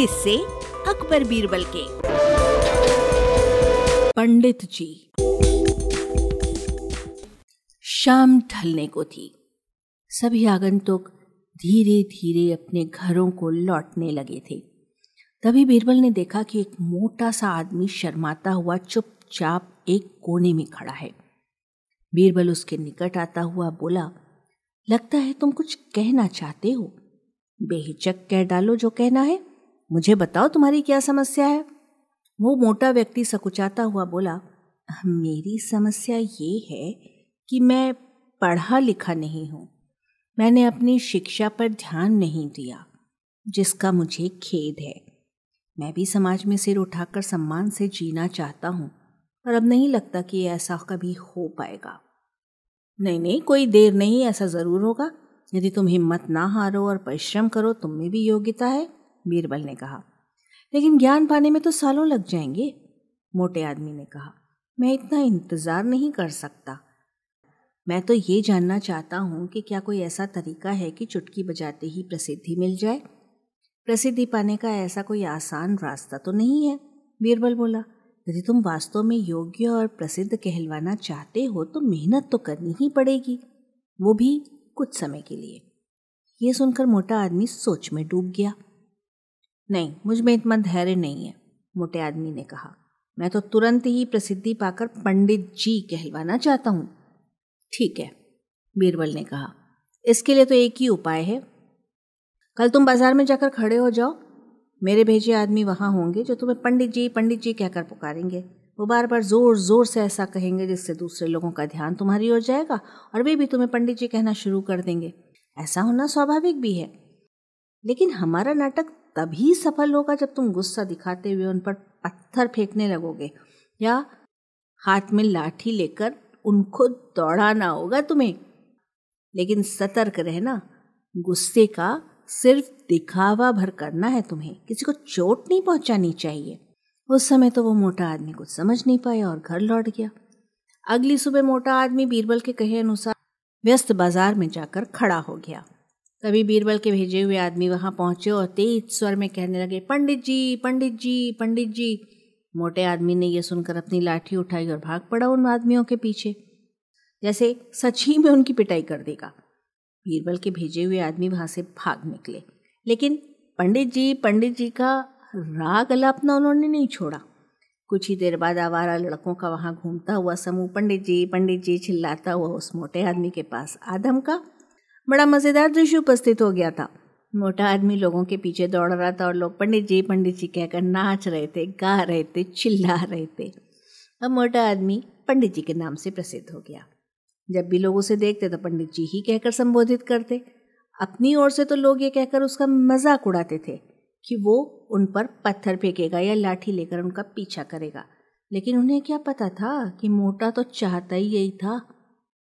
किससे अकबर बीरबल के। पंडित जी, शाम ढलने को थी। सभी आगंतुक धीरे धीरे अपने घरों को लौटने लगे थे। तभी बीरबल ने देखा कि एक मोटा सा आदमी शर्माता हुआ चुपचाप एक कोने में खड़ा है। बीरबल उसके निकट आता हुआ बोला, लगता है तुम कुछ कहना चाहते हो। बेहिचक कह डालो जो कहना है। मुझे बताओ तुम्हारी क्या समस्या है? वो मोटा व्यक्ति सकुचाता हुआ बोला, मेरी समस्या ये है कि मैं पढ़ा लिखा नहीं हूँ। मैंने अपनी शिक्षा पर ध्यान नहीं दिया, जिसका मुझे खेद है। मैं भी समाज में सिर उठाकर सम्मान से जीना चाहता हूँ, पर अब नहीं लगता कि ऐसा कभी हो पाएगा। नहीं नहीं, कोई देर नहीं, ऐसा ज़रूर होगा। यदि तुम हिम्मत ना हारो और परिश्रम करो, तुम में भी योग्यता है। बीरबल ने कहा, लेकिन ज्ञान पाने में तो सालों लग जाएँगे, मोटे आदमी ने कहा, मैं इतना इंतज़ार नहीं कर सकता। मैं तो ये जानना चाहता हूँ कि क्या कोई ऐसा तरीका है कि चुटकी बजाते ही प्रसिद्धि मिल जाए? प्रसिद्धि पाने का ऐसा कोई आसान रास्ता तो नहीं है? बीरबल बोला, यदि तुम वास्तव में योग्य और प्रसिद्ध कहलवाना चाहते हो तो मेहनत तो करनी ही पड़ेगी, वो भी कुछ समय के लिए। ये सुनकर मोटा आदमी सोच में डूब गया। नहीं, मुझमें इतना धैर्य नहीं है, मोटे आदमी ने कहा। मैं तो तुरंत ही प्रसिद्धि पाकर पंडित जी कहलवाना चाहता हूँ। ठीक है, बीरबल ने कहा। इसके लिए तो एक ही उपाय है। कल तुम बाज़ार में जाकर खड़े हो जाओ। मेरे भेजे आदमी वहाँ होंगे जो तुम्हें पंडित जी पंडित जी कहकर पुकारेंगे। वो बार बार ज़ोर ज़ोर से ऐसा कहेंगे जिससे दूसरे लोगों का ध्यान तुम्हारी हो जाएगा और वे भी तुम्हें पंडित जी कहना शुरू कर देंगे। ऐसा होना स्वाभाविक भी है। लेकिन हमारा नाटक तभी सफल होगा जब तुम गुस्सा दिखाते हुए उन पर पत्थर फेंकने लगोगे। या हाथ में लाठी लेकर उनको दौड़ाना होगा तुम्हें। लेकिन सतर्क रहना, गुस्से का सिर्फ़ दिखावा भर करना है तुम्हें। किसी को चोट नहीं पहुंचानी चाहिए। उस समय तो वो मोटा आदमी कुछ समझ नहीं पाया और घर लौट गया। अगली सुबह मोटा आदमी बीरबल के कहे अनुसार व्यस्त बाज़ार में जाकर खड़ा हो गया। तभी बीरबल के भेजे हुए आदमी वहाँ पहुँचे और तेज स्वर में कहने लगे, पंडित जी पंडित जी पंडित जी। मोटे आदमी ने यह सुनकर अपनी लाठी उठाई और भाग पड़ा उन आदमियों के पीछे। जैसे सच ही में उनकी पिटाई कर देगा। बीरबल के भेजे हुए आदमी वहाँ से भाग निकले। लेकिन पंडित जी पंडित जी का राग अलापना उन्होंने नहीं छोड़ा। कुछ ही देर बाद आवारा लड़कों का वहाँ घूमता हुआ समूह, पंडित जी पंडित जी, चिल्लाता हुआ उस मोटे आदमी के पास आदम का बड़ा मज़ेदार दृश्य उपस्थित हो गया था। मोटा आदमी लोगों के पीछे दौड़ रहा था और लोग पंडित जी पंडित जी कहकर नाच रहे थे, गा रहे थे, चिल्ला रहे थे। अब मोटा आदमी पंडित जी के नाम से प्रसिद्ध हो गया। जब भी लोग उसे देखते तो पंडित जी ही कहकर संबोधित करते। अपनी ओर से तो लोग ये कहकर उसका मज़ाक उड़ाते थे कि वो उन पर पत्थर फेंकेगा या लाठी लेकर उनका पीछा करेगा। लेकिन उन्हें क्या पता था कि मोटा तो चाहता ही यही था?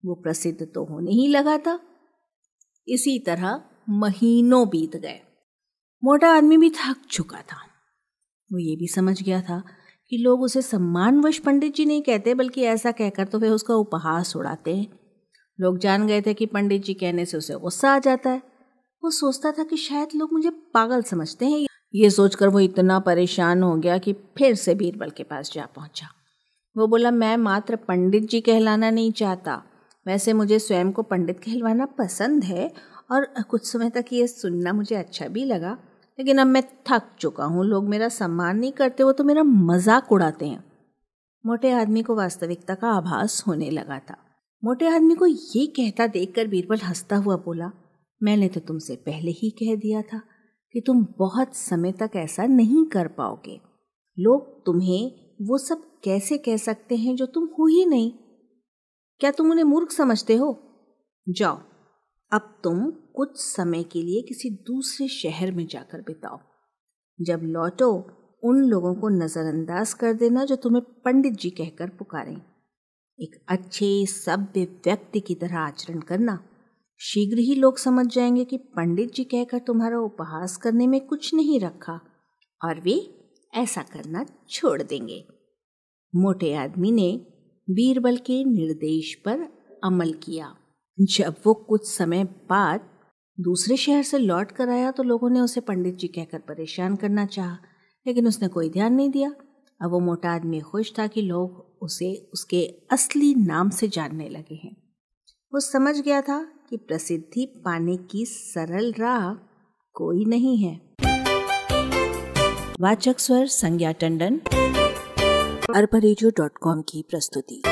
वो प्रसिद्ध तो होने ही लगा था। इसी तरह महीनों बीत गए। मोटा आदमी भी थक चुका था। वो ये भी समझ गया था कि लोग उसे सम्मानवश पंडित जी नहीं कहते, बल्कि ऐसा कहकर तो वे उसका उपहास उड़ाते हैं। लोग जान गए थे कि पंडित जी कहने से उसे गुस्सा आ जाता है। वो सोचता था कि शायद लोग मुझे पागल समझते हैं। ये सोचकर वो इतना परेशान हो गया कि फिर से बीरबल के पास जा पहुँचा। वो बोला, मैं मात्र पंडित जी कहलाना नहीं चाहता। वैसे मुझे स्वयं को पंडित कहलवाना पसंद है और कुछ समय तक ये सुनना मुझे अच्छा भी लगा। लेकिन अब मैं थक चुका हूँ, लोग मेरा सम्मान नहीं करते, वो तो मेरा मज़ाक उड़ाते हैं। मोटे आदमी को वास्तविकता का आभास होने लगा था। मोटे आदमी को ये कहता देखकर बीरबल हंसता हुआ बोला, मैंने तो तुमसे पहले ही कह दिया था कि तुम बहुत समय तक ऐसा नहीं कर पाओगे। लोग तुम्हें वो सब कैसे कह सकते हैं जो तुम हो ही नहीं? क्या तुम उन्हें मूर्ख समझते हो? जाओ, अब तुम कुछ समय के लिए किसी दूसरे शहर में जाकर बिताओ। जब लौटो, उन लोगों को नज़रअंदाज कर देना जो तुम्हें पंडित जी कहकर पुकारें। एक अच्छे, सभ्य व्यक्ति की तरह आचरण करना। शीघ्र ही लोग समझ जाएँगे कि पंडित जी कहकर तुम्हारा उपहास करने में कुछ नहीं रखा, और वे ऐसा करना छोड़ देंगे। मोटे आदमी ने बीरबल के निर्देश पर अमल किया। जब वो कुछ समय बाद दूसरे शहर से लौट कर आया तो लोगों ने उसे पंडित जी कहकर परेशान करना चाहा, लेकिन उसने कोई ध्यान नहीं दिया। अब वो मोटा आदमी खुश था कि लोग उसे उसके असली नाम से जानने लगे हैं। वो समझ गया था कि प्रसिद्धि पाने की सरल राह कोई नहीं है। वाचक स्वर संज्ञा टंडन। कॉम की प्रस्तुति।